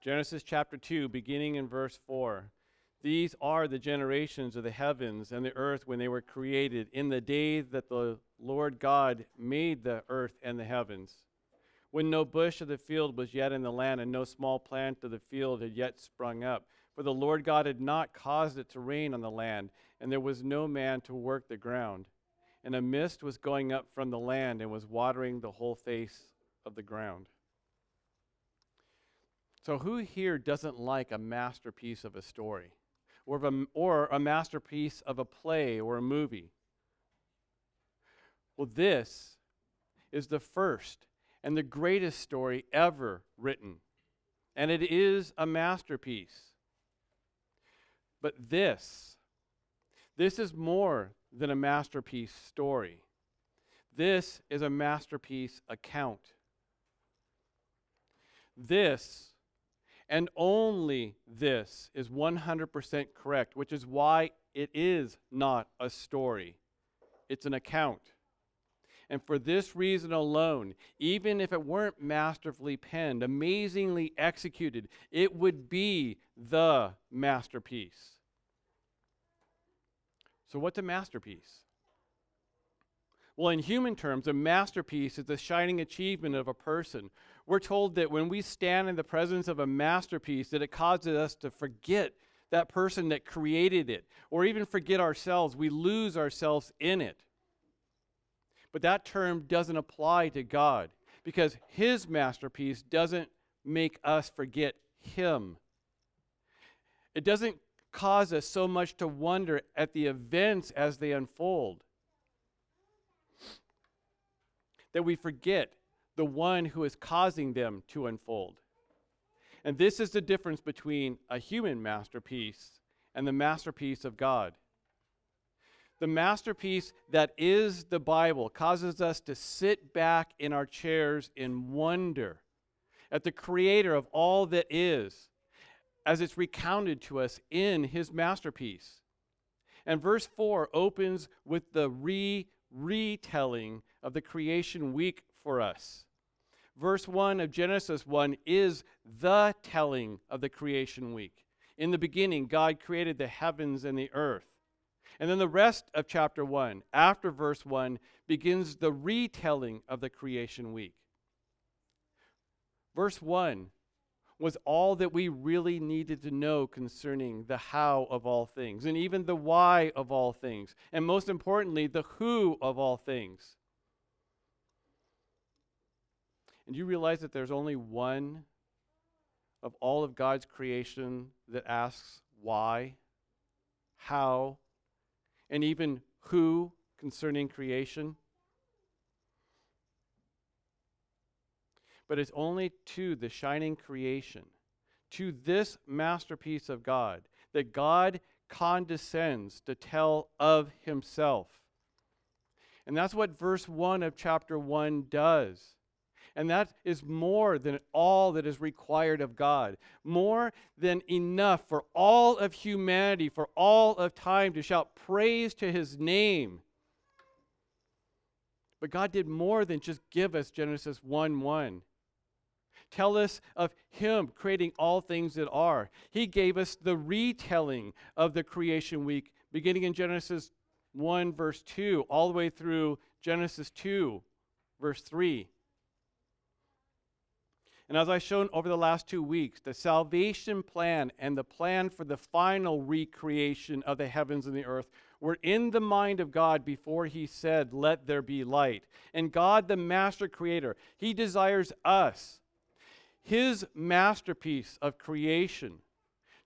Genesis chapter 2, beginning in verse 4. These are the generations of the heavens and the earth when they were created, in the day that the Lord God made the earth and the heavens. When no bush of the field was yet in the land, and no small plant of the field had yet sprung up. For the Lord God had not caused it to rain on the land, and there was no man to work the ground. And a mist was going up from the land and was watering the whole face of the ground. So, who here doesn't like a masterpiece of a story? or, a, or a masterpiece of a play or a movie. Well, this is the first and the greatest story ever written, and it is a masterpiece. But this, this is more than a masterpiece story. This is a masterpiece account. This and only this is 100% correct, which is why it is not a story, it's an account. And for this reason alone, even if it weren't masterfully penned, amazingly executed, it would be the masterpiece. So, what's a masterpiece? Well, in human terms, a masterpiece is the shining achievement of a person we're told that when we stand in the presence of a masterpiece, that it causes us to forget that person that created it, or even forget ourselves. We lose ourselves in it. But that term doesn't apply to God because his masterpiece doesn't make us forget him. It doesn't cause us so much to wonder at the events as they unfold that we forget the one who is causing them to unfold. And this is the difference between a human masterpiece and the masterpiece of God. The masterpiece that is the Bible causes us to sit back in our chairs in wonder at the creator of all that is as it's recounted to us in his masterpiece. And verse 4 opens with the re retelling of the creation week for us verse 1 of Genesis 1 is the telling of the creation week. In the beginning, God created the heavens and the earth. And then the rest of chapter 1, after verse 1, begins the retelling of the creation week. Verse 1 was all that we really needed to know concerning the how of all things, and even the why of all things, and most importantly, the who of all things. And you realize that there's only one of all of God's creation that asks why, how, and even who concerning creation? But it's only to the shining creation, to this masterpiece of God, that God condescends to tell of himself. And that's what verse 1 of chapter 1 does. And that is more than all that is required of God, more than enough for all of humanity, for all of time to shout praise to his name. But God did more than just give us Genesis 1 1. Tell us of Him creating all things that are. He gave us the retelling of the creation week, beginning in Genesis 1, verse 2, all the way through Genesis 2, verse 3. And as I've shown over the last two weeks, the salvation plan and the plan for the final recreation of the heavens and the earth were in the mind of God before He said, Let there be light. And God, the master creator, He desires us, His masterpiece of creation,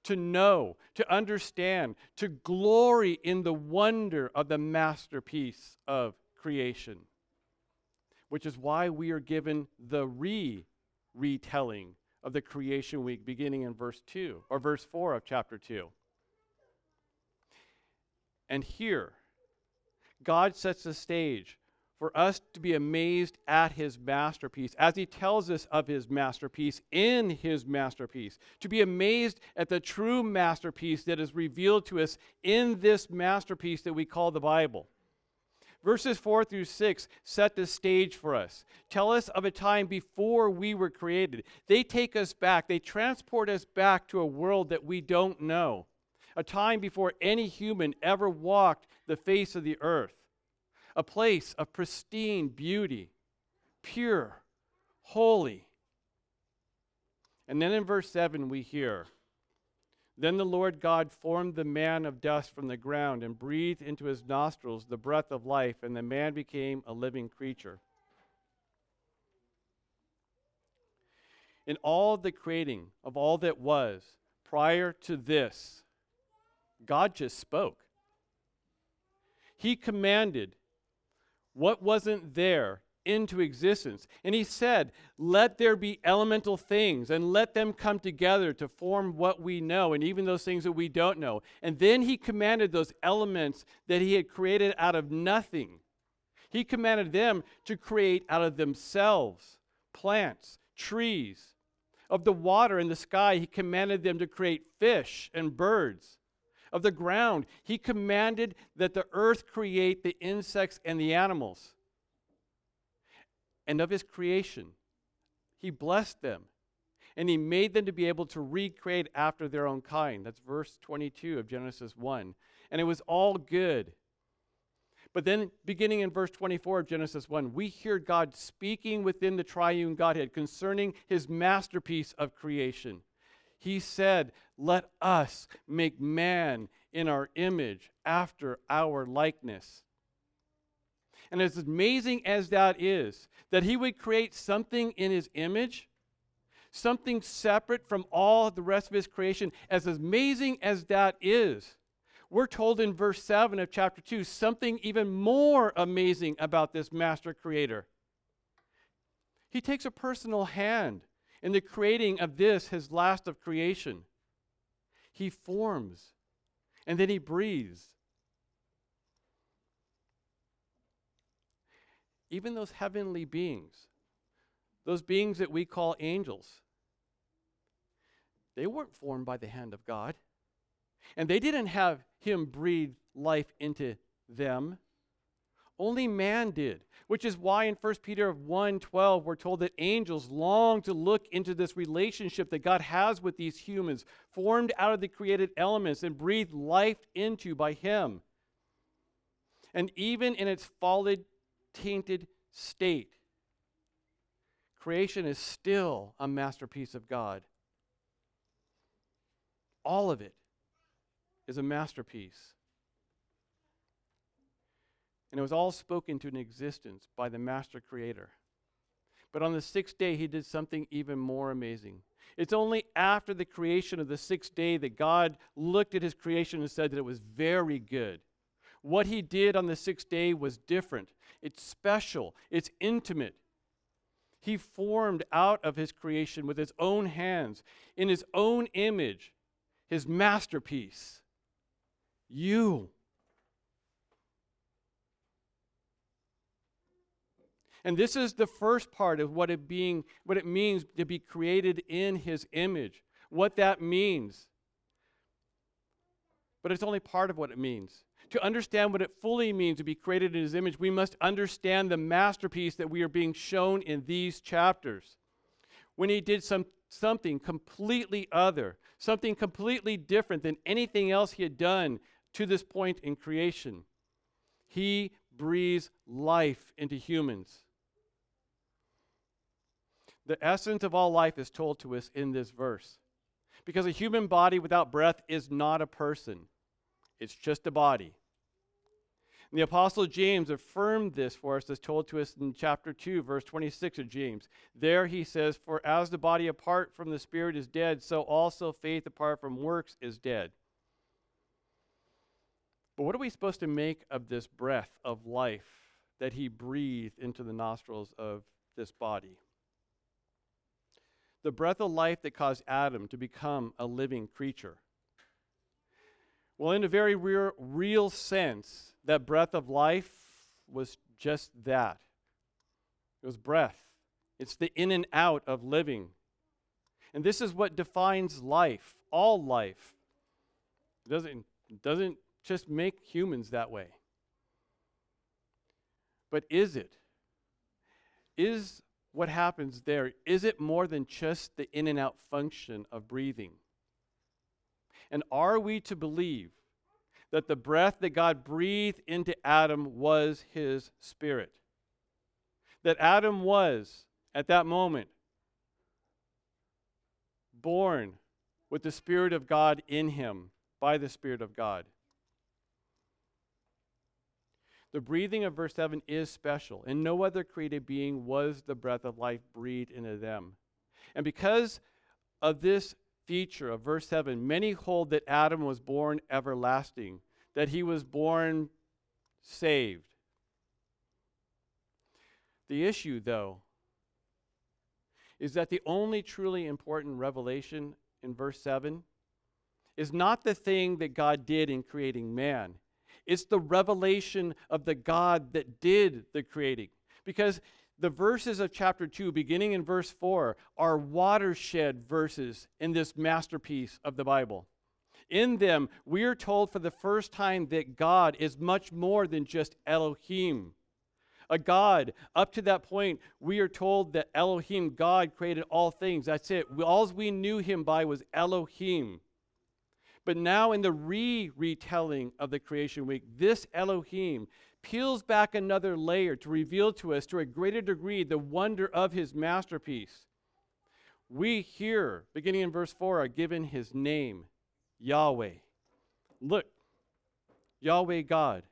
to know, to understand, to glory in the wonder of the masterpiece of creation. Which is why we are given the re retelling of the creation week beginning in verse 2 or verse 4 of chapter 2. And here, God sets the stage for us to be amazed at his masterpiece as he tells us of his masterpiece in his masterpiece, to be amazed at the true masterpiece that is revealed to us in this masterpiece that we call the Bible. Verses 4 through 6 set the stage for us. Tell us of a time before we were created. They take us back, they transport us back to a world that we don't know, a time before any human ever walked the face of the earth, a place of pristine beauty, pure, holy. And then in verse 7, we hear, then the Lord God formed the man of dust from the ground and breathed into his nostrils the breath of life, and the man became a living creature. In all the creating of all that was prior to this, God just spoke. He commanded what wasn't there into existence. And he said, Let there be elemental things and let them come together to form what we know and even those things that we don't know. And then he commanded those elements that he had created out of nothing. He commanded them to create out of themselves plants, trees. Of the water and the sky, he commanded them to create fish and birds. Of the ground, he commanded that the earth create the insects and the animals and of his creation. He blessed them and he made them to be able to recreate after their own kind. That's verse 22 of Genesis 1. And it was all good. But then, beginning in verse 24 of Genesis 1, we hear God speaking within the triune Godhead concerning his masterpiece of creation. He said, Let us make man in our image, after our likeness. And as amazing as that is, that he would create something in his image, something separate from all the rest of his creation, as amazing as that is, we're told in verse 7 of chapter 2 something even more amazing about this master creator. He takes a personal hand in the creating of this, his last of creation. He forms, and then he breathes, even those heavenly beings, those beings that we call angels, they weren't formed by the hand of God. And they didn't have Him breathe life into them. Only man did, which is why in 1 Peter 1:12 we're told that angels long to look into this relationship that God has with these humans, formed out of the created elements and breathed life into by him. And even in its fallen tainted state. Creation is still a masterpiece of God. All of it is a masterpiece. And it was all spoken to in existence by the master creator. But on the sixth day, he did something even more amazing. It's only after the creation of the sixth day that God looked at his creation and said that it was very good. What he did on the sixth day was different. It's special, it's intimate. He formed out of his creation with his own hands, in his own image, his masterpiece. You. And this is the first part of what it being what it means to be created in his image. What that means. But it's only part of what it means to understand what it fully means to be created in his image, we must understand the masterpiece that we are being shown in these chapters. When he did some, something completely other, something completely different than anything else he had done to this point in creation, he breathes life into humans. The essence of all life is told to us in this verse. Because a human body without breath is not a person, it's just a body. And the Apostle James affirmed this for us, as told to us in chapter 2, verse 26 of James. There he says, For as the body apart from the Spirit is dead, so also faith apart from works is dead. But what are we supposed to make of this breath of life that he breathed into the nostrils of this body? The breath of life that caused Adam to become a living creature. Well, in a very real, real sense, that breath of life was just that it was breath, it's the in and out of living. And this is what defines life, all life. It doesn't, doesn't just make humans that way. But is it? Is what happens there, is it more than just the in and out function of breathing? And are we to believe that the breath that God breathed into Adam was his spirit? That Adam was, at that moment, born with the Spirit of God in him by the Spirit of God. The breathing of verse 7 is special, and no other created being was the breath of life breathed into them. And because of this feature of verse 7, many hold that Adam was born everlasting, that he was born saved. The issue, though, is that the only truly important revelation in verse 7 is not the thing that God did in creating man. It's the revelation of the God that did the creating. Because the verses of chapter 2, beginning in verse 4, are watershed verses in this masterpiece of the Bible. In them, we are told for the first time that God is much more than just Elohim. A God. Up to that point, we are told that Elohim, God, created all things. That's it. All we knew him by was Elohim. But now, in the re retelling of the creation week, this Elohim peels back another layer to reveal to us, to a greater degree, the wonder of his masterpiece. We here, beginning in verse 4, are given his name, Yahweh. Look, Yahweh God.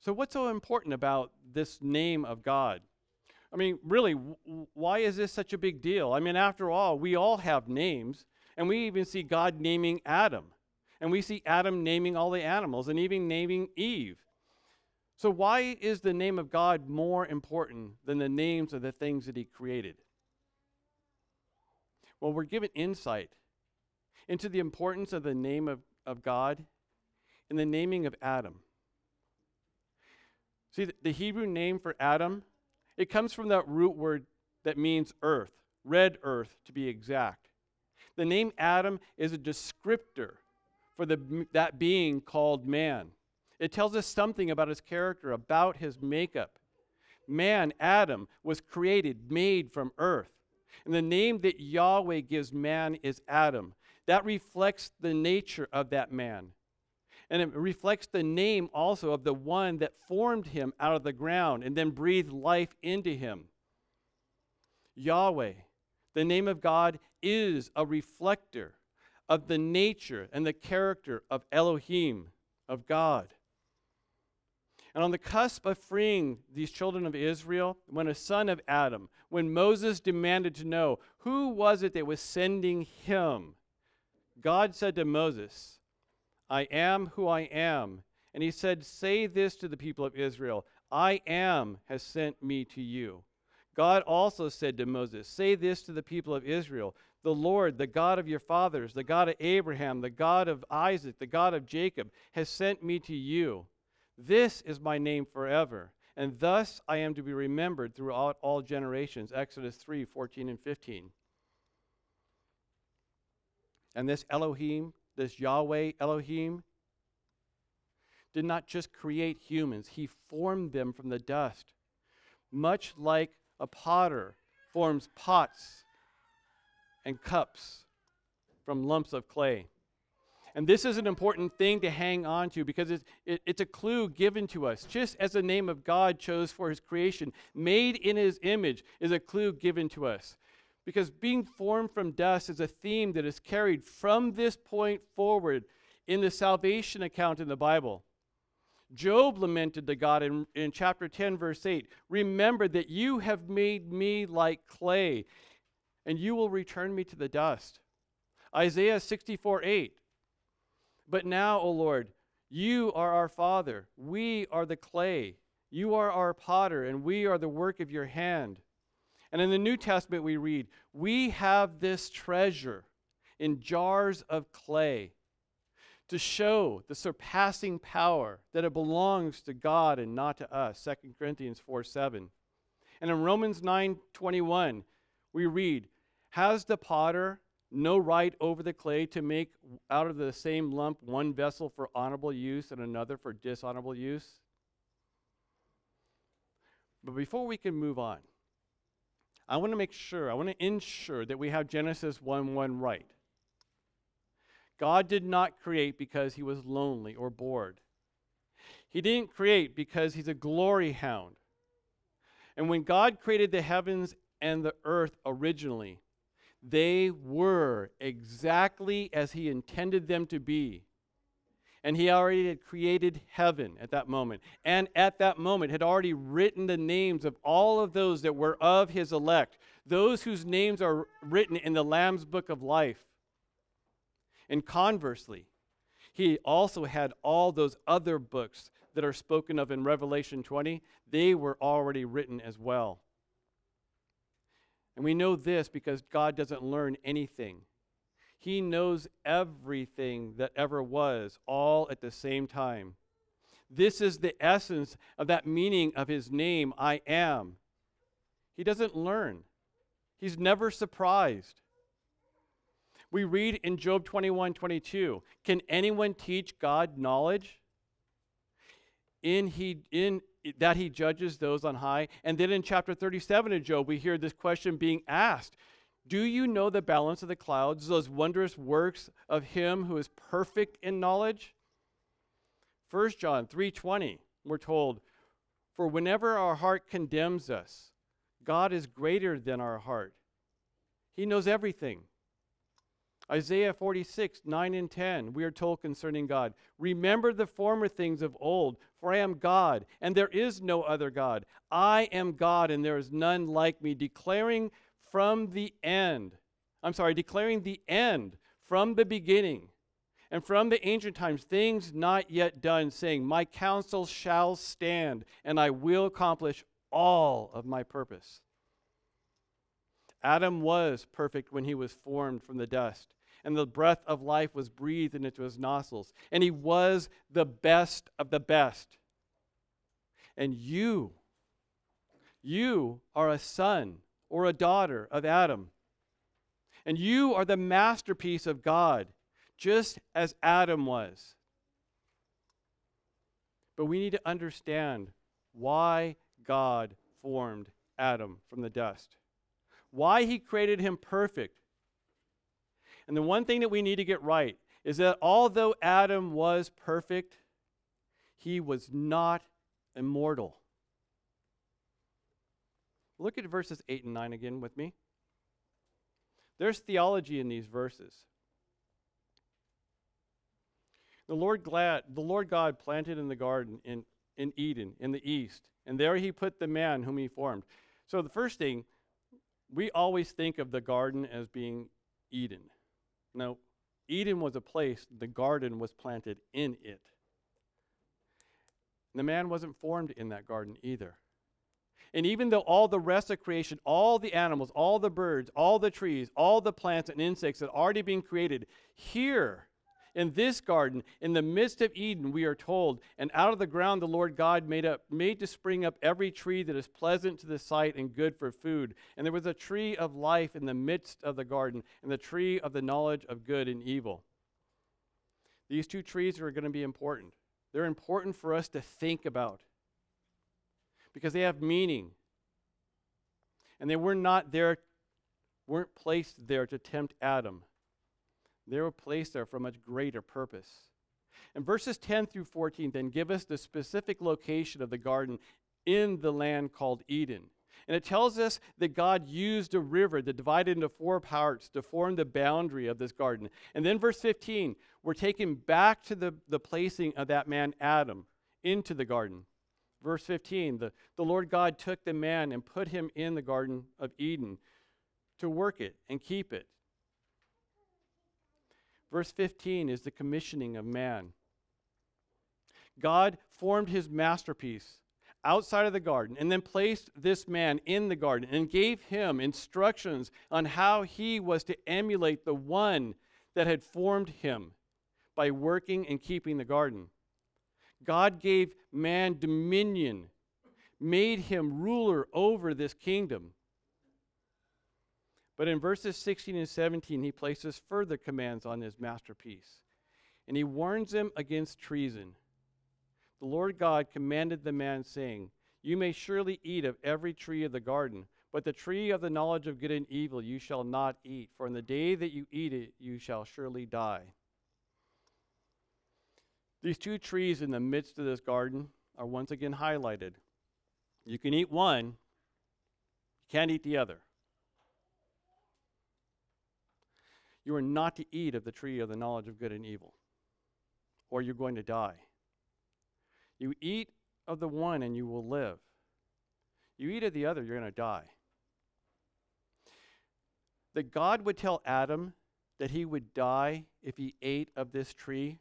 So, what's so important about this name of God? I mean, really, w- why is this such a big deal? I mean, after all, we all have names. And we even see God naming Adam. And we see Adam naming all the animals and even naming Eve. So, why is the name of God more important than the names of the things that He created? Well, we're given insight into the importance of the name of, of God in the naming of Adam. See, the Hebrew name for Adam, it comes from that root word that means earth, red earth to be exact. The name Adam is a descriptor for the, that being called man. It tells us something about his character, about his makeup. Man, Adam, was created, made from earth. And the name that Yahweh gives man is Adam. That reflects the nature of that man. And it reflects the name also of the one that formed him out of the ground and then breathed life into him. Yahweh, the name of God is a reflector of the nature and the character of Elohim, of God. And on the cusp of freeing these children of Israel, when a son of Adam, when Moses demanded to know who was it that was sending him, God said to Moses, I am who I am. And he said, Say this to the people of Israel I am has sent me to you. God also said to Moses, Say this to the people of Israel The Lord, the God of your fathers, the God of Abraham, the God of Isaac, the God of Jacob, has sent me to you. This is my name forever, and thus I am to be remembered throughout all generations. Exodus 3 14 and 15. And this Elohim, this Yahweh Elohim, did not just create humans, he formed them from the dust. Much like a potter forms pots and cups from lumps of clay. And this is an important thing to hang on to because it's, it, it's a clue given to us. Just as the name of God chose for his creation, made in his image, is a clue given to us. Because being formed from dust is a theme that is carried from this point forward in the salvation account in the Bible. Job lamented to God in, in chapter 10, verse 8 Remember that you have made me like clay, and you will return me to the dust. Isaiah 64, 8. But now, O Lord, you are our Father. We are the clay. You are our potter, and we are the work of your hand. And in the New Testament, we read, We have this treasure in jars of clay to show the surpassing power that it belongs to God and not to us 2 corinthians 4 7 and in romans 9 21 we read has the potter no right over the clay to make out of the same lump one vessel for honorable use and another for dishonorable use But before we can move on, I want to make sure, I want to ensure that we have Genesis 1 1 right. God did not create because he was lonely or bored. He didn't create because he's a glory hound. And when God created the heavens and the earth originally, they were exactly as he intended them to be. And he already had created heaven at that moment. And at that moment had already written the names of all of those that were of his elect, those whose names are written in the Lamb's book of life. And conversely, he also had all those other books that are spoken of in Revelation 20, they were already written as well. And we know this because God doesn't learn anything. He knows everything that ever was, all at the same time. This is the essence of that meaning of his name, I am. He doesn't learn, he's never surprised. We read in Job 21 22, Can anyone teach God knowledge? In, he, in that he judges those on high. And then in chapter 37 of Job, we hear this question being asked Do you know the balance of the clouds, those wondrous works of him who is perfect in knowledge? 1 John 3:20 we're told for whenever our heart condemns us God is greater than our heart he knows everything Isaiah 46, 9 and 10, we are told concerning God Remember the former things of old, for I am God, and there is no other God. I am God, and there is none like me, declaring from the end. I'm sorry, declaring the end from the beginning, and from the ancient times, things not yet done, saying, My counsel shall stand, and I will accomplish all of my purpose. Adam was perfect when he was formed from the dust and the breath of life was breathed into his nostrils. And he was the best of the best. And you, you are a son or a daughter of Adam. And you are the masterpiece of God, just as Adam was. But we need to understand why God formed Adam from the dust, why he created him perfect, and the one thing that we need to get right is that although Adam was perfect, he was not immortal. Look at verses 8 and 9 again with me. There's theology in these verses. The Lord, glad, the Lord God planted in the garden in, in Eden, in the east, and there he put the man whom he formed. So, the first thing, we always think of the garden as being Eden. No, Eden was a place, the garden was planted in it. The man wasn't formed in that garden either. And even though all the rest of creation, all the animals, all the birds, all the trees, all the plants and insects had already been created, here in this garden, in the midst of Eden, we are told, and out of the ground the Lord God made up made to spring up every tree that is pleasant to the sight and good for food. And there was a tree of life in the midst of the garden, and the tree of the knowledge of good and evil. These two trees are going to be important. They're important for us to think about because they have meaning. And they were not there, weren't placed there to tempt Adam. They were placed there for a much greater purpose. And verses 10 through 14 then give us the specific location of the garden in the land called Eden. And it tells us that God used a river that divided into four parts to form the boundary of this garden. And then, verse 15, we're taken back to the, the placing of that man, Adam, into the garden. Verse 15, the, the Lord God took the man and put him in the Garden of Eden to work it and keep it. Verse 15 is the commissioning of man. God formed his masterpiece outside of the garden and then placed this man in the garden and gave him instructions on how he was to emulate the one that had formed him by working and keeping the garden. God gave man dominion, made him ruler over this kingdom. But in verses 16 and 17, he places further commands on his masterpiece. And he warns him against treason. The Lord God commanded the man, saying, You may surely eat of every tree of the garden, but the tree of the knowledge of good and evil you shall not eat, for in the day that you eat it, you shall surely die. These two trees in the midst of this garden are once again highlighted. You can eat one, you can't eat the other. You are not to eat of the tree of the knowledge of good and evil, or you're going to die. You eat of the one and you will live. You eat of the other, you're going to die. That God would tell Adam that he would die if he ate of this tree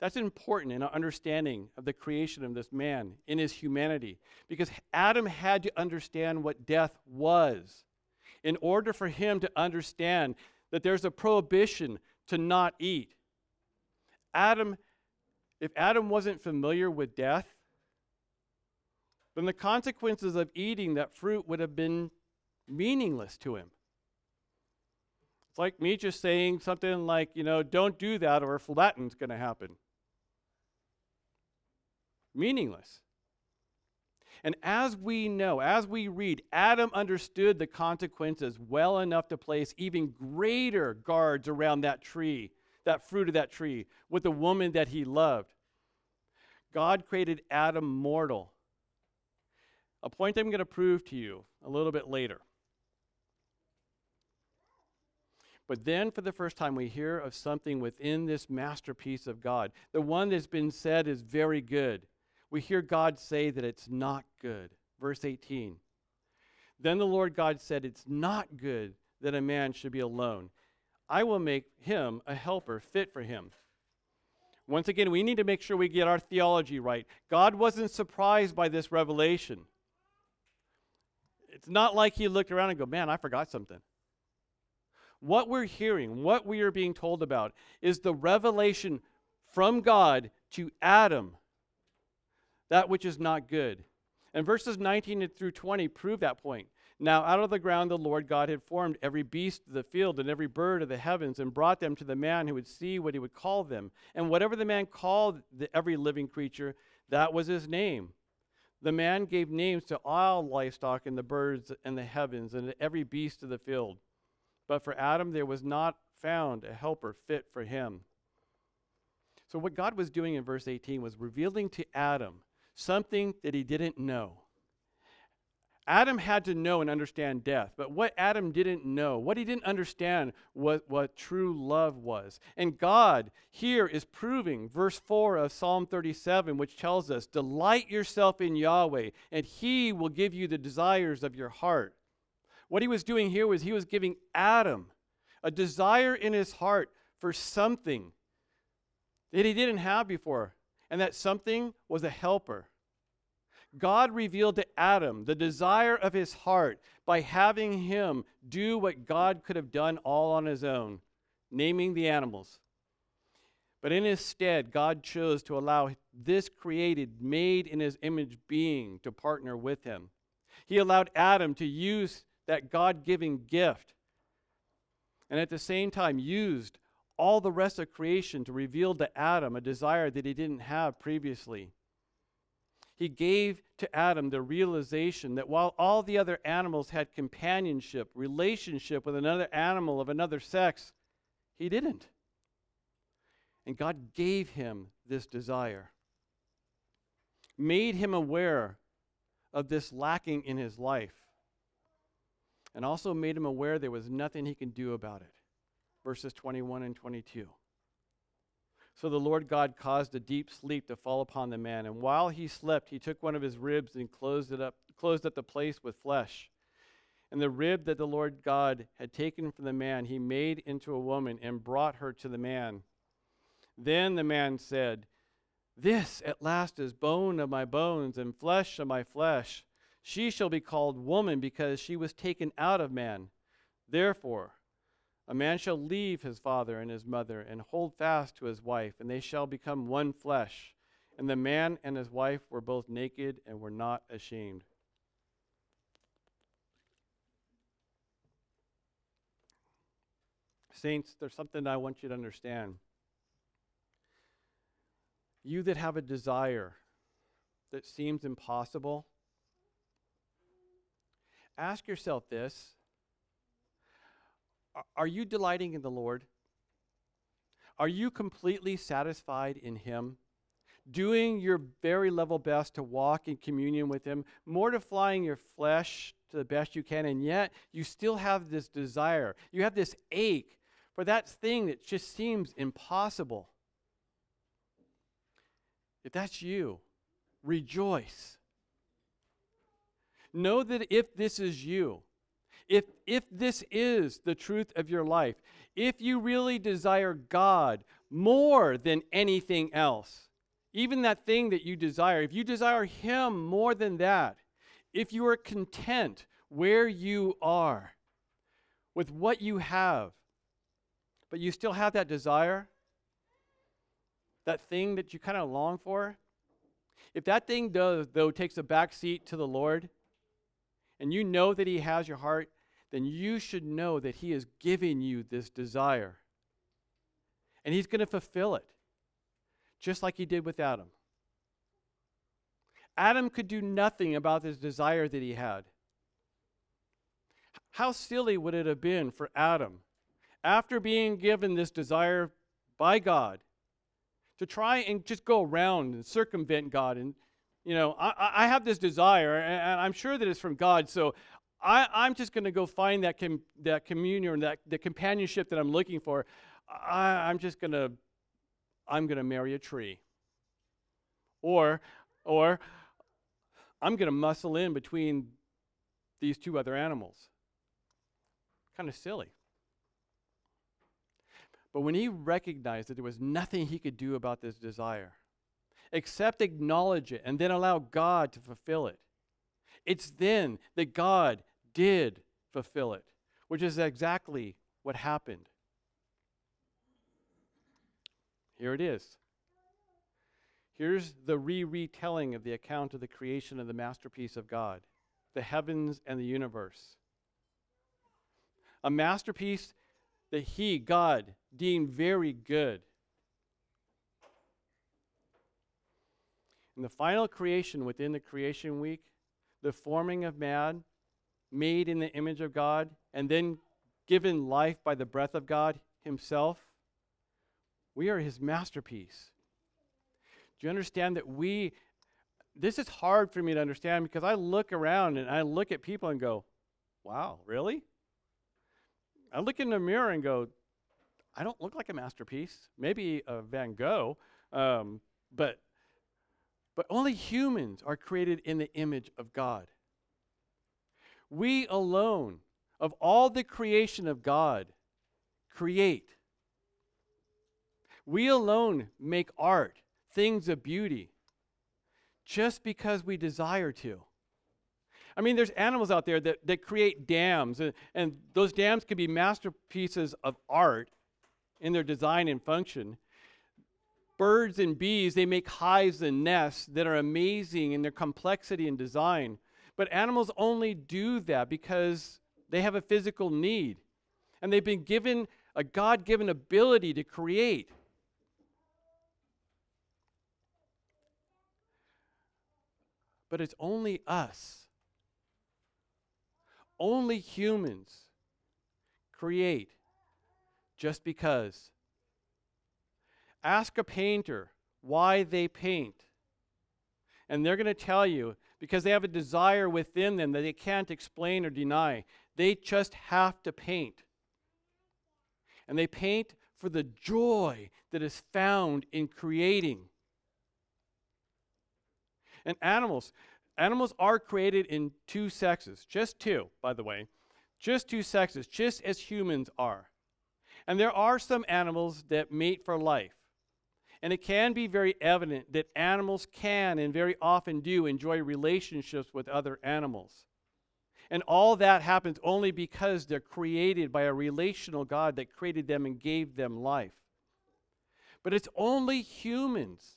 that's important in our understanding of the creation of this man in his humanity because Adam had to understand what death was in order for him to understand that there's a prohibition to not eat. Adam, if Adam wasn't familiar with death, then the consequences of eating that fruit would have been meaningless to him. It's like me just saying something like, you know, don't do that or flatten's going to happen meaningless. And as we know, as we read, Adam understood the consequences well enough to place even greater guards around that tree, that fruit of that tree, with the woman that he loved. God created Adam mortal. A point I'm going to prove to you a little bit later. But then, for the first time, we hear of something within this masterpiece of God, the one that's been said is very good we hear God say that it's not good. Verse 18. Then the Lord God said, It's not good that a man should be alone. I will make him a helper fit for him. Once again, we need to make sure we get our theology right. God wasn't surprised by this revelation. It's not like he looked around and go, "Man, I forgot something." What we're hearing, what we are being told about is the revelation from God to Adam that which is not good. And verses 19 through 20 prove that point. Now, out of the ground the Lord God had formed every beast of the field and every bird of the heavens and brought them to the man who would see what he would call them. And whatever the man called the, every living creature, that was his name. The man gave names to all livestock and the birds and the heavens and every beast of the field. But for Adam there was not found a helper fit for him. So, what God was doing in verse 18 was revealing to Adam something that he didn't know. Adam had to know and understand death, but what Adam didn't know, what he didn't understand, was what true love was. And God here is proving, verse 4 of Psalm 37, which tells us, Delight yourself in Yahweh, and he will give you the desires of your heart. What he was doing here was he was giving Adam a desire in his heart for something that he didn't have before and that something was a helper. God revealed to Adam the desire of his heart by having him do what God could have done all on his own, naming the animals. But in his stead, God chose to allow this created, made in his image being to partner with him. He allowed Adam to use that God given gift and at the same time used all the rest of creation to reveal to Adam a desire that he didn't have previously. He gave to Adam the realization that while all the other animals had companionship, relationship with another animal of another sex, he didn't. And God gave him this desire, made him aware of this lacking in his life, and also made him aware there was nothing he can do about it verses 21 and 22. So the Lord God caused a deep sleep to fall upon the man, and while he slept, he took one of his ribs and closed it up, closed up the place with flesh. And the rib that the Lord God had taken from the man, he made into a woman and brought her to the man. Then the man said, This at last is bone of my bones and flesh of my flesh. She shall be called woman because she was taken out of man. Therefore, a man shall leave his father and his mother and hold fast to his wife, and they shall become one flesh. And the man and his wife were both naked and were not ashamed. Saints, there's something I want you to understand. You that have a desire that seems impossible, ask yourself this Are you delighting in the Lord? Are you completely satisfied in Him? Doing your very level best to walk in communion with Him, mortifying your flesh to the best you can, and yet you still have this desire. You have this ache for that thing that just seems impossible. If that's you, rejoice. Know that if this is you, if, if this is the truth of your life, if you really desire God more than anything else, even that thing that you desire, if you desire Him more than that, if you are content where you are with what you have, but you still have that desire, that thing that you kind of long for, if that thing does, though, takes a back seat to the Lord, and you know that He has your heart, then you should know that He is giving you this desire. And He's going to fulfill it, just like He did with Adam. Adam could do nothing about this desire that he had. How silly would it have been for Adam, after being given this desire by God, to try and just go around and circumvent God and you know, I, I have this desire, and I'm sure that it's from God, so I, am just going to go find that, com, that communion, that the companionship that I'm looking for. I, I'm just going to, I'm going to marry a tree. Or, or I'm going to muscle in between these two other animals. Kind of silly. But when he recognized that there was nothing he could do about this desire, except acknowledge it and then allow God to fulfill it, it's then that God did fulfill it, which is exactly what happened. Here it is. Here's the re retelling of the account of the creation of the masterpiece of God, the heavens and the universe. A masterpiece that He, God, deemed very good. In the final creation within the creation week, the forming of man, made in the image of God, and then given life by the breath of God Himself, we are His masterpiece. Do you understand that we, this is hard for me to understand because I look around and I look at people and go, wow, really? I look in the mirror and go, I don't look like a masterpiece. Maybe a Van Gogh, um, but but only humans are created in the image of God. We alone, of all the creation of God, create. We alone make art, things of beauty, just because we desire to. I mean, there's animals out there that, that create dams, and, and those dams can be masterpieces of art in their design and function. Birds and bees, they make hives and nests that are amazing in their complexity and design. But animals only do that because they have a physical need. And they've been given a God given ability to create. But it's only us, only humans create just because. Ask a painter why they paint. And they're going to tell you because they have a desire within them that they can't explain or deny. They just have to paint. And they paint for the joy that is found in creating. And animals, animals are created in two sexes, just two, by the way. Just two sexes, just as humans are. And there are some animals that mate for life. And it can be very evident that animals can and very often do enjoy relationships with other animals. And all that happens only because they're created by a relational God that created them and gave them life. But it's only humans,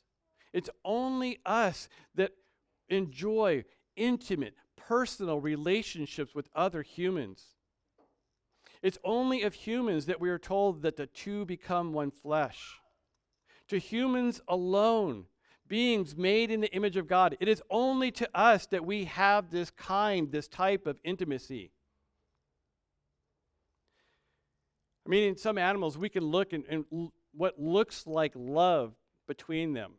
it's only us that enjoy intimate, personal relationships with other humans. It's only of humans that we are told that the two become one flesh to humans alone beings made in the image of God. It is only to us that we have this kind, this type of intimacy. I mean, in some animals, we can look and, what looks like love between them.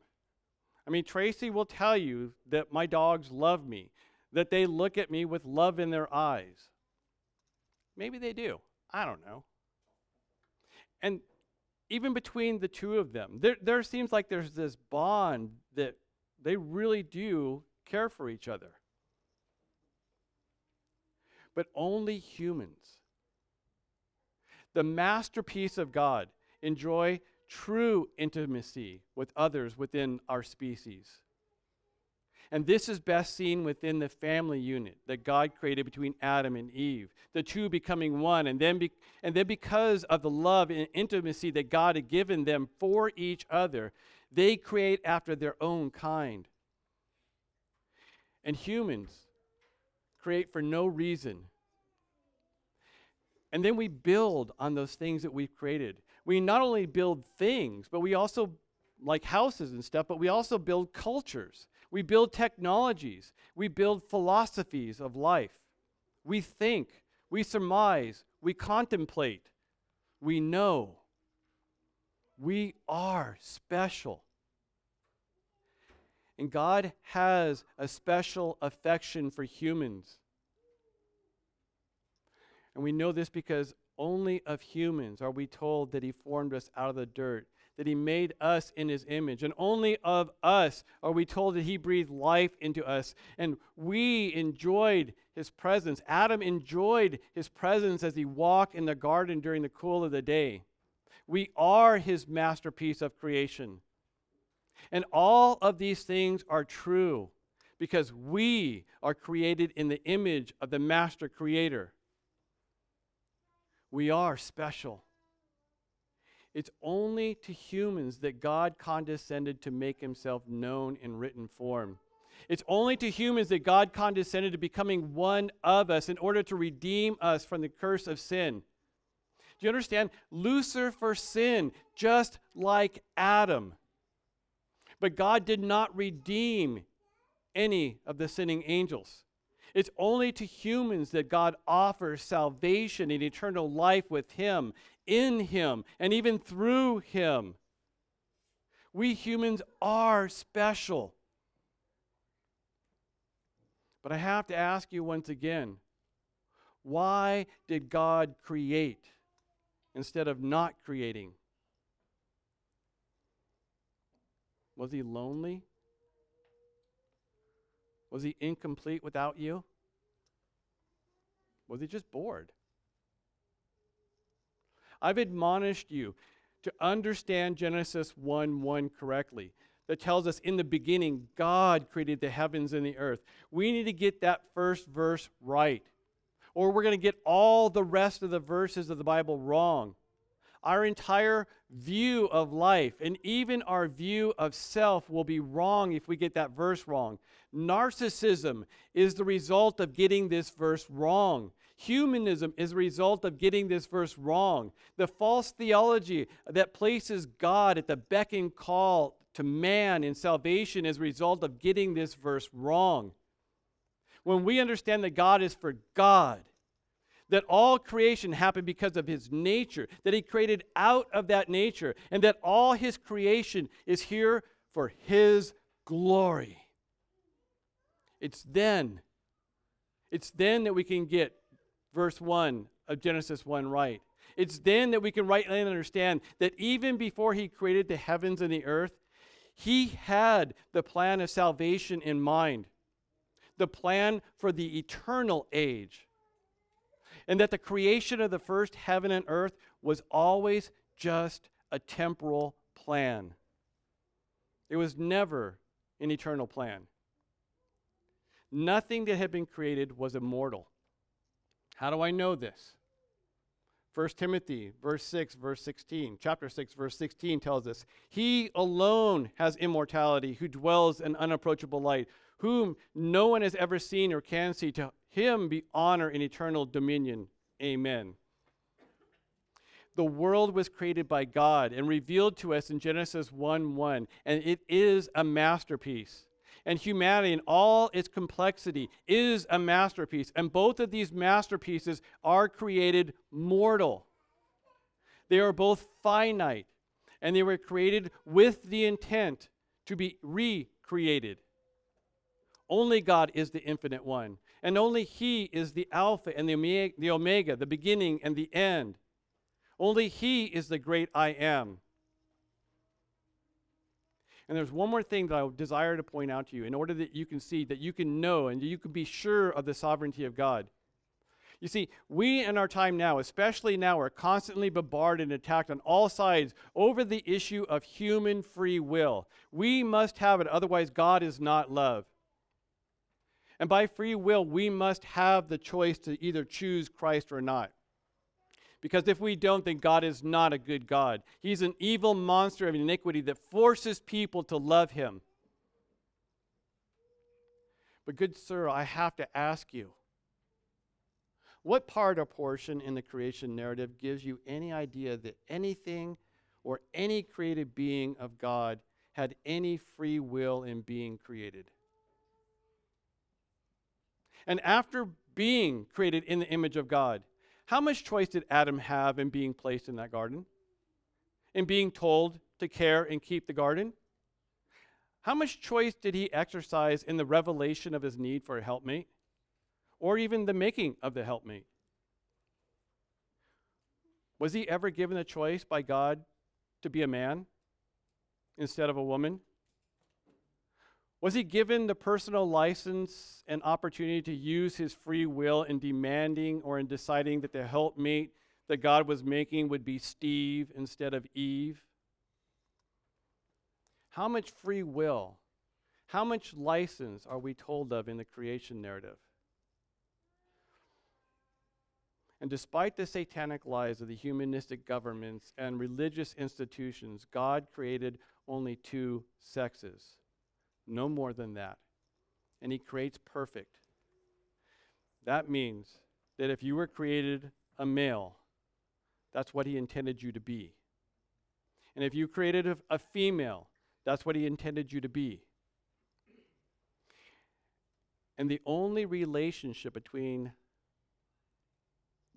I mean, Tracy will tell you that my dogs love me, that they look at me with love in their eyes. Maybe they do. I don't know. And even between the two of them, there, there seems like there's this bond that they really do care for each other. But only humans, the masterpiece of God, enjoy true intimacy with others within our species. And this is best seen within the family unit that God created between Adam and Eve, the two becoming one. And then, be, and then because of the love and intimacy that God had given them for each other, they create after their own kind. And humans create for no reason. And then we build on those things that we've created. We not only build things, but we also, like houses and stuff, but we also build cultures. We build technologies. We build philosophies of life. We think. We surmise. We contemplate. We know. We are special. And God has a special affection for humans. And we know this because only of humans are we told that He formed us out of the dirt that he made us in his image. And only of us are we told that he breathed life into us. And we enjoyed his presence. Adam enjoyed his presence as he walked in the garden during the cool of the day. We are his masterpiece of creation. And all of these things are true because we are created in the image of the master creator. We are special. It's only to humans that God condescended to make himself known in written form. It's only to humans that God condescended to becoming one of us in order to redeem us from the curse of sin. Do you understand? Lucifer sinned just like Adam. But God did not redeem any of the sinning angels. It's only to humans that God offers salvation and eternal life with Him in him and even through him. We humans are special. But I have to ask you once again why did God create instead of not creating? Was he lonely? Was he incomplete without you? Was he just bored? I've admonished you to understand Genesis 1 1 correctly. That tells us in the beginning, God created the heavens and the earth. We need to get that first verse right, or we're going to get all the rest of the verses of the Bible wrong. Our entire view of life and even our view of self will be wrong if we get that verse wrong. Narcissism is the result of getting this verse wrong. Humanism is a result of getting this verse wrong. The false theology that places God at the beck and call to man in salvation is a result of getting this verse wrong. When we understand that God is for God, that all creation happened because of his nature, that he created out of that nature, and that all his creation is here for his glory. It's then, it's then that we can get verse 1 of Genesis 1 right. It's then that we can rightly understand that even before he created the heavens and the earth, he had the plan of salvation in mind, the plan for the eternal age. And that the creation of the first heaven and earth was always just a temporal plan. It was never an eternal plan. Nothing that had been created was immortal. How do I know this? 1 Timothy, verse 6, verse 16, chapter 6, verse 16 tells us, He alone has immortality, who dwells in unapproachable light, whom no one has ever seen or can see. To him be honor and eternal dominion. Amen. the world was created by God and revealed to us in Genesis 1 1, and it is a masterpiece. And humanity, in all its complexity, is a masterpiece. And both of these masterpieces are created mortal. They are both finite, and they were created with the intent to be recreated. Only God is the infinite one, and only He is the Alpha and the Omega, the beginning and the end. Only He is the great I am. And there's one more thing that I desire to point out to you in order that you can see, that you can know, and you can be sure of the sovereignty of God. You see, we in our time now, especially now, are constantly bombarded and attacked on all sides over the issue of human free will. We must have it, otherwise, God is not love. And by free will, we must have the choice to either choose Christ or not. Because if we don't, then God is not a good God. He's an evil monster of iniquity that forces people to love him. But, good sir, I have to ask you what part or portion in the creation narrative gives you any idea that anything or any created being of God had any free will in being created? And after being created in the image of God, how much choice did Adam have in being placed in that garden? In being told to care and keep the garden? How much choice did he exercise in the revelation of his need for a helpmate? Or even the making of the helpmate? Was he ever given a choice by God to be a man instead of a woman? Was he given the personal license and opportunity to use his free will in demanding or in deciding that the helpmate that God was making would be Steve instead of Eve? How much free will, how much license are we told of in the creation narrative? And despite the satanic lies of the humanistic governments and religious institutions, God created only two sexes no more than that. And He creates perfect. That means that if you were created a male, that's what He intended you to be. And if you created a, a female, that's what He intended you to be. And the only relationship between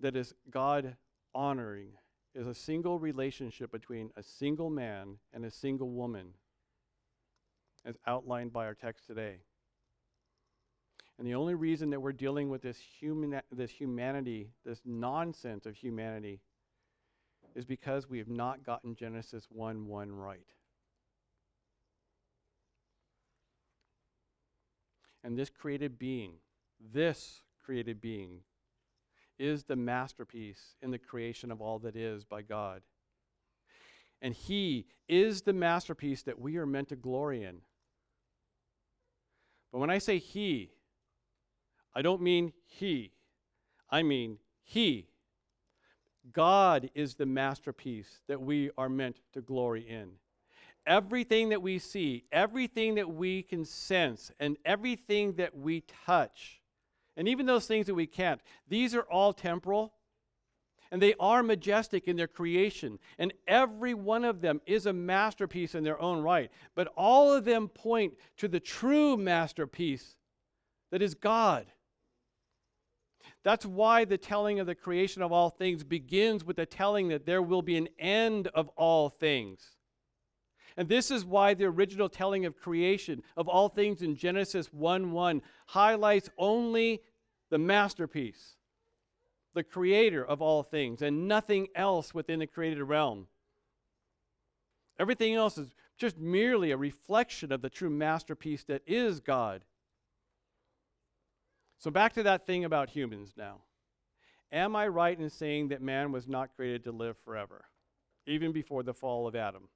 that is God honoring is a single relationship between a single man and a single woman as outlined by our text today. And the only reason that we're dealing with this, human, this humanity, this nonsense of humanity, is because we have not gotten Genesis 1 1 right. And this created being, this created being, is the masterpiece in the creation of all that is by God. And He is the masterpiece that we are meant to glory in. But when I say he, I don't mean he, I mean he. God is the masterpiece that we are meant to glory in. Everything that we see, everything that we can sense, and everything that we touch, and even those things that we can't, these are all temporal and they are majestic in their creation. And every one of them is a masterpiece in their own right. But all of them point to the true masterpiece that is God. That's why the telling of the creation of all things begins with the telling that there will be an end of all things. And this is why the original telling of creation of all things in Genesis 1 1 highlights only the masterpiece the creator of all things, and nothing else within the created realm. Everything else is just merely a reflection of the true masterpiece that is God. So, back to that thing about humans now. Am I right in saying that man was not created to live forever, even before the fall of Adam?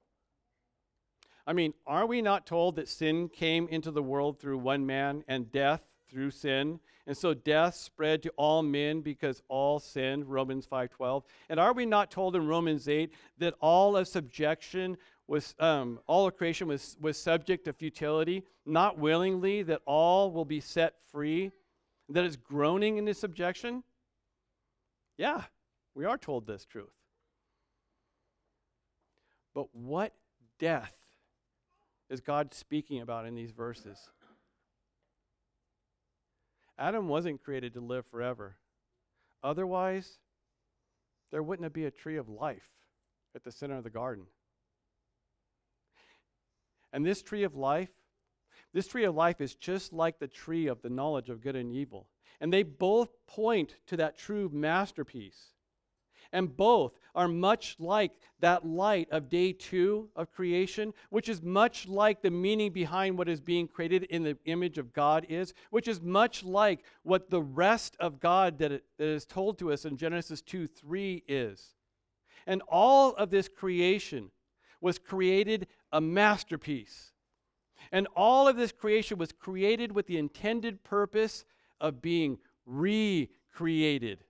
I mean, are we not told that sin came into the world through one man and death through sin? And so death spread to all men because all sinned, Romans 5:12. And are we not told in Romans 8 that all of subjection was um, all of creation was, was subject to futility, not willingly, that all will be set free, that is groaning in this subjection? Yeah, we are told this truth. But what death is God speaking about in these verses? Adam wasn't created to live forever. Otherwise, there wouldn't be a tree of life at the center of the garden. And this tree of life, this tree of life is just like the tree of the knowledge of good and evil. And they both point to that true masterpiece. And both are much like that light of day two of creation, which is much like the meaning behind what is being created in the image of God is, which is much like what the rest of God that, it, that is told to us in Genesis 2 3 is. And all of this creation was created a masterpiece. And all of this creation was created with the intended purpose of being recreated.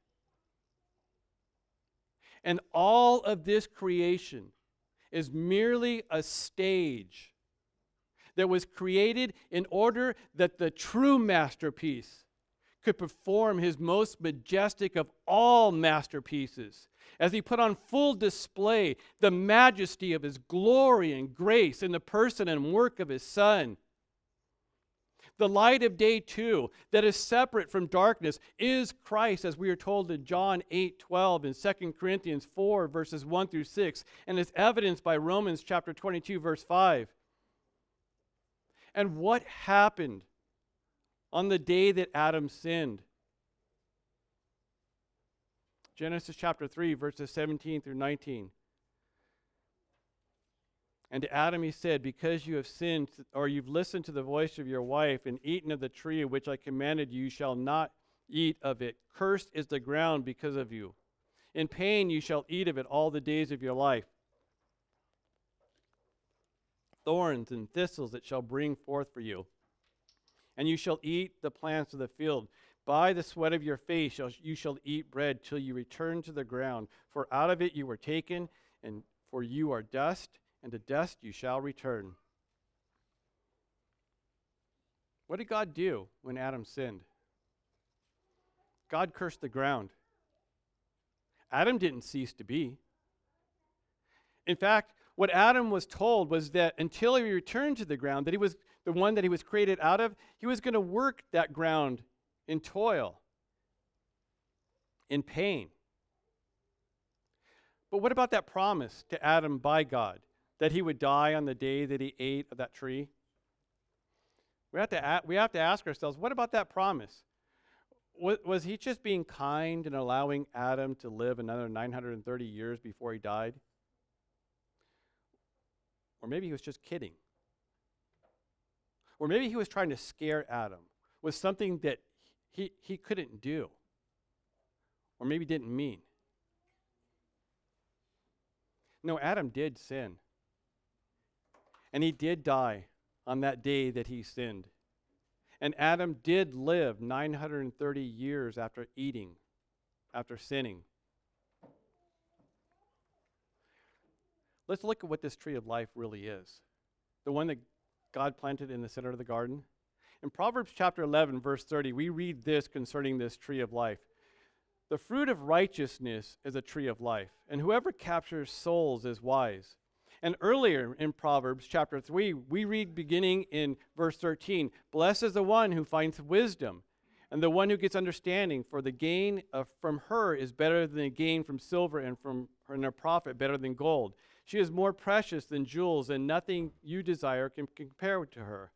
And all of this creation is merely a stage that was created in order that the true masterpiece could perform his most majestic of all masterpieces as he put on full display the majesty of his glory and grace in the person and work of his Son. The light of day two that is separate from darkness is Christ, as we are told in John 8 12 and 2 Corinthians 4, verses 1 through 6, and is evidenced by Romans chapter 22, verse 5. And what happened on the day that Adam sinned? Genesis chapter 3, verses 17 through 19. And to Adam he said, Because you have sinned, or you've listened to the voice of your wife, and eaten of the tree which I commanded you, you shall not eat of it. Cursed is the ground because of you. In pain you shall eat of it all the days of your life. Thorns and thistles it shall bring forth for you. And you shall eat the plants of the field. By the sweat of your face shall, you shall eat bread till you return to the ground. For out of it you were taken, and for you are dust and to dust you shall return. What did God do when Adam sinned? God cursed the ground. Adam didn't cease to be. In fact, what Adam was told was that until he returned to the ground, that he was the one that he was created out of, he was going to work that ground in toil, in pain. But what about that promise to Adam by God? That he would die on the day that he ate of that tree? We have to, we have to ask ourselves what about that promise? Was, was he just being kind and allowing Adam to live another 930 years before he died? Or maybe he was just kidding. Or maybe he was trying to scare Adam with something that he, he couldn't do. Or maybe didn't mean. No, Adam did sin. And he did die on that day that he sinned. And Adam did live 930 years after eating, after sinning. Let's look at what this tree of life really is the one that God planted in the center of the garden. In Proverbs chapter 11, verse 30, we read this concerning this tree of life. The fruit of righteousness is a tree of life, and whoever captures souls is wise. And earlier in Proverbs chapter 3, we read beginning in verse 13 Blessed is the one who finds wisdom, and the one who gets understanding, for the gain of, from her is better than the gain from silver, and from and a profit better than gold. She is more precious than jewels, and nothing you desire can compare to her.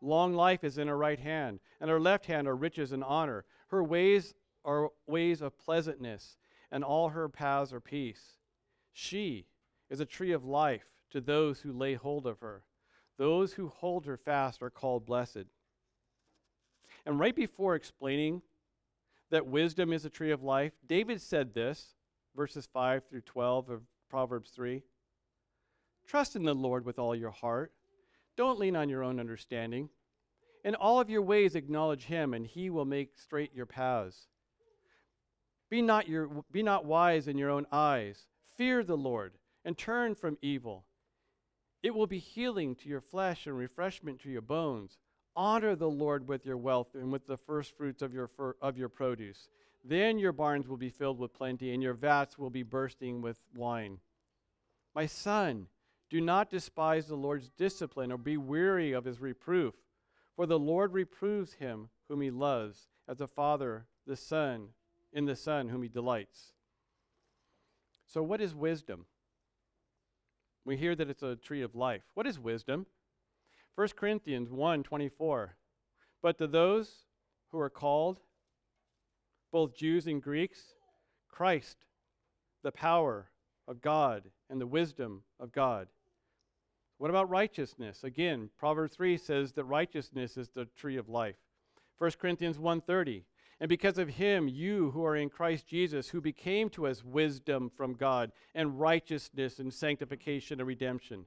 Long life is in her right hand, and her left hand are riches and honor. Her ways are ways of pleasantness, and all her paths are peace. She is a tree of life to those who lay hold of her. Those who hold her fast are called blessed. And right before explaining that wisdom is a tree of life, David said this, verses 5 through 12 of Proverbs 3 Trust in the Lord with all your heart. Don't lean on your own understanding. In all of your ways, acknowledge him, and he will make straight your paths. Be not, your, be not wise in your own eyes. Fear the Lord and turn from evil. It will be healing to your flesh and refreshment to your bones. Honor the Lord with your wealth and with the first fruits of your, fir- of your produce. Then your barns will be filled with plenty, and your vats will be bursting with wine. My son, Do not despise the Lord's discipline or be weary of his reproof, for the Lord reproves him whom he loves, as a father the son in the son whom he delights. So what is wisdom? We hear that it's a tree of life. What is wisdom? 1 Corinthians 1 24. But to those who are called, both Jews and Greeks, Christ, the power of God and the wisdom of God. What about righteousness? Again, Proverbs 3 says that righteousness is the tree of life. 1 Corinthians 1:30. And because of him you who are in Christ Jesus who became to us wisdom from God and righteousness and sanctification and redemption.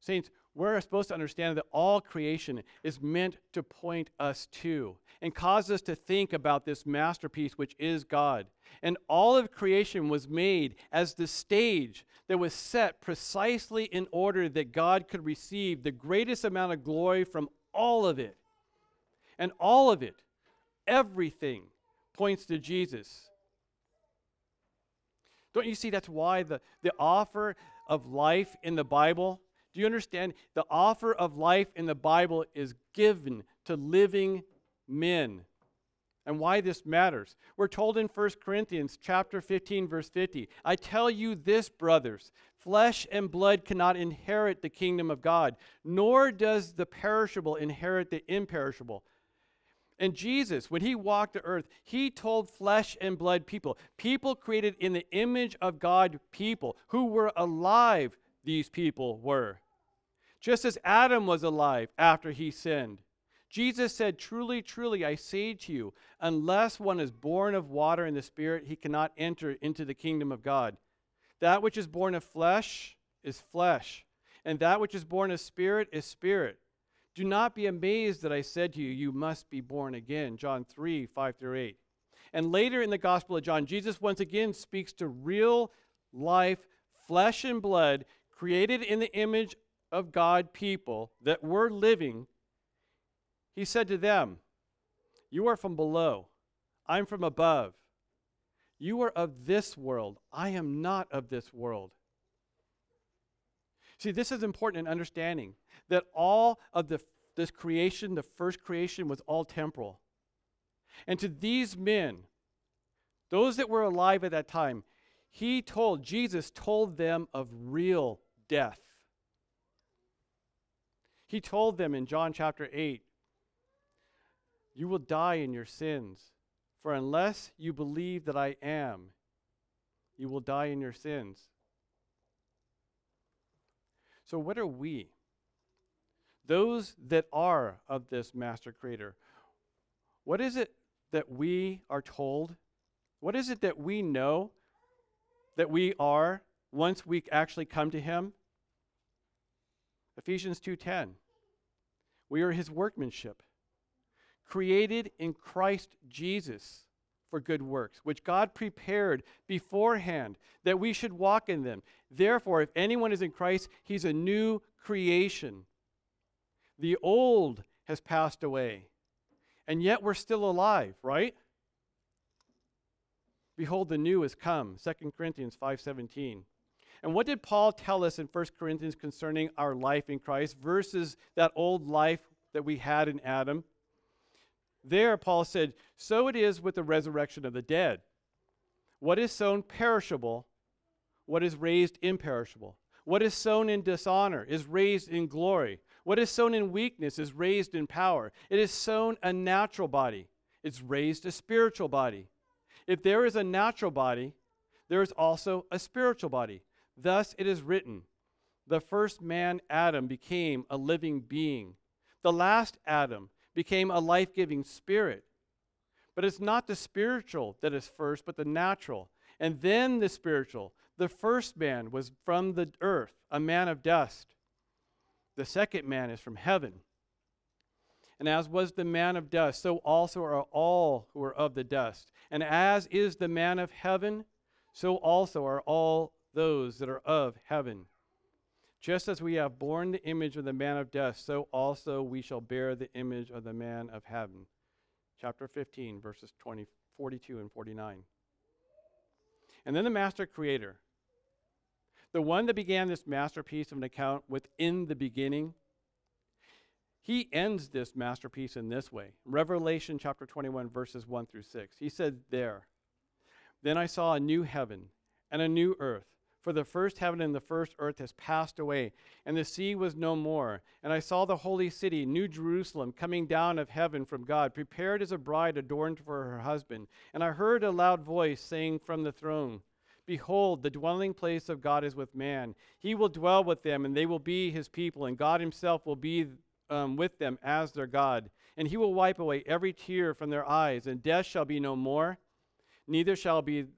Saints, we're supposed to understand that all creation is meant to point us to and cause us to think about this masterpiece, which is God. And all of creation was made as the stage that was set precisely in order that God could receive the greatest amount of glory from all of it. And all of it, everything, points to Jesus. Don't you see that's why the, the offer of life in the Bible do you understand? The offer of life in the Bible is given to living men. And why this matters. We're told in 1 Corinthians chapter 15 verse 50, I tell you this, brothers, flesh and blood cannot inherit the kingdom of God, nor does the perishable inherit the imperishable. And Jesus, when he walked the earth, he told flesh and blood people, people created in the image of God, people who were alive, these people were just as Adam was alive after he sinned. Jesus said, Truly, truly, I say to you, unless one is born of water and the Spirit, he cannot enter into the kingdom of God. That which is born of flesh is flesh, and that which is born of spirit is spirit. Do not be amazed that I said to you, You must be born again. John 3 5 through 8. And later in the Gospel of John, Jesus once again speaks to real life, flesh and blood, created in the image of God people that were living, he said to them, You are from below, I'm from above. You are of this world, I am not of this world. See, this is important in understanding that all of the, this creation, the first creation, was all temporal. And to these men, those that were alive at that time, he told, Jesus told them of real death. He told them in John chapter 8, You will die in your sins, for unless you believe that I am, you will die in your sins. So, what are we? Those that are of this master creator, what is it that we are told? What is it that we know that we are once we actually come to him? Ephesians 2:10. We are his workmanship, created in Christ Jesus for good works, which God prepared beforehand that we should walk in them. Therefore, if anyone is in Christ, he's a new creation. The old has passed away, and yet we're still alive, right? Behold, the new has come. 2 Corinthians 5:17. And what did Paul tell us in 1 Corinthians concerning our life in Christ versus that old life that we had in Adam? There, Paul said, So it is with the resurrection of the dead. What is sown perishable, what is raised imperishable. What is sown in dishonor is raised in glory. What is sown in weakness is raised in power. It is sown a natural body, it's raised a spiritual body. If there is a natural body, there is also a spiritual body. Thus it is written The first man, Adam, became a living being. The last Adam became a life giving spirit. But it's not the spiritual that is first, but the natural. And then the spiritual. The first man was from the earth, a man of dust. The second man is from heaven. And as was the man of dust, so also are all who are of the dust. And as is the man of heaven, so also are all those that are of heaven. Just as we have borne the image of the man of death, so also we shall bear the image of the man of heaven. Chapter 15, verses 20, 42 and 49. And then the master creator. the one that began this masterpiece of an account within the beginning, he ends this masterpiece in this way Revelation chapter 21, verses 1 through 6. He said, There. Then I saw a new heaven and a new earth. For the first heaven and the first earth has passed away, and the sea was no more. And I saw the holy city, New Jerusalem, coming down of heaven from God, prepared as a bride adorned for her husband. And I heard a loud voice saying from the throne, Behold, the dwelling place of God is with man. He will dwell with them, and they will be his people, and God himself will be um, with them as their God. And he will wipe away every tear from their eyes, and death shall be no more. Neither shall be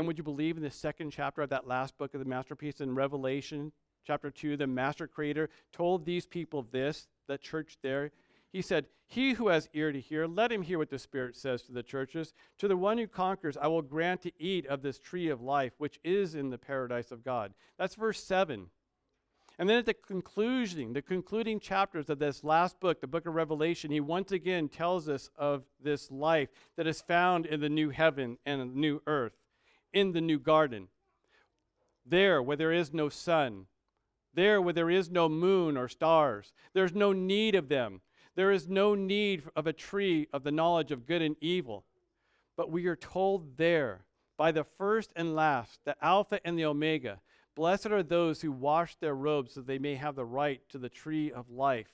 And would you believe in the second chapter of that last book of the masterpiece in Revelation, chapter 2, the master creator told these people this, the church there. He said, He who has ear to hear, let him hear what the Spirit says to the churches. To the one who conquers, I will grant to eat of this tree of life, which is in the paradise of God. That's verse 7. And then at the conclusion, the concluding chapters of this last book, the book of Revelation, he once again tells us of this life that is found in the new heaven and the new earth, in the new garden. There, where there is no sun, there where there is no moon or stars, there's no need of them. There is no need of a tree of the knowledge of good and evil. But we are told there, by the first and last, the Alpha and the Omega, Blessed are those who wash their robes so they may have the right to the tree of life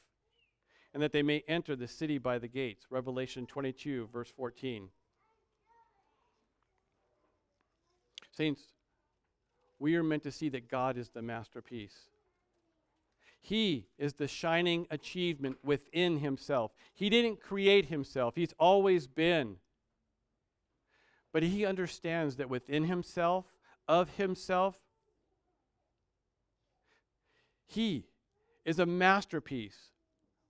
and that they may enter the city by the gates. Revelation 22, verse 14. Saints, we are meant to see that God is the masterpiece. He is the shining achievement within himself. He didn't create himself, he's always been. But he understands that within himself, of himself, he is a masterpiece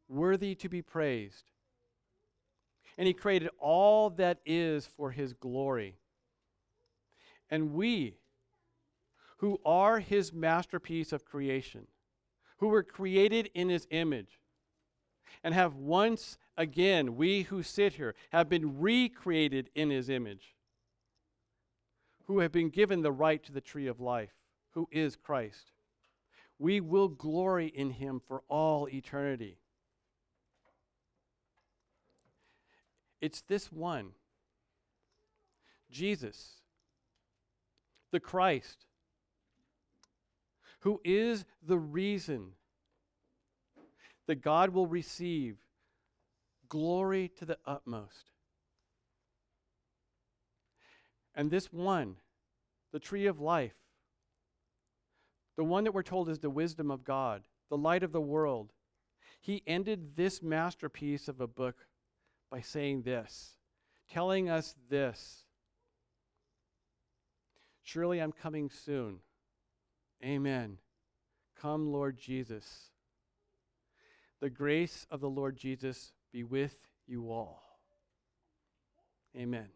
worthy to be praised. And He created all that is for His glory. And we, who are His masterpiece of creation, who were created in His image, and have once again, we who sit here, have been recreated in His image, who have been given the right to the tree of life, who is Christ we will glory in him for all eternity. It's this one, Jesus, the Christ, who is the reason that God will receive glory to the utmost. And this one, the tree of life, the one that we're told is the wisdom of God, the light of the world. He ended this masterpiece of a book by saying this, telling us this Surely I'm coming soon. Amen. Come, Lord Jesus. The grace of the Lord Jesus be with you all. Amen.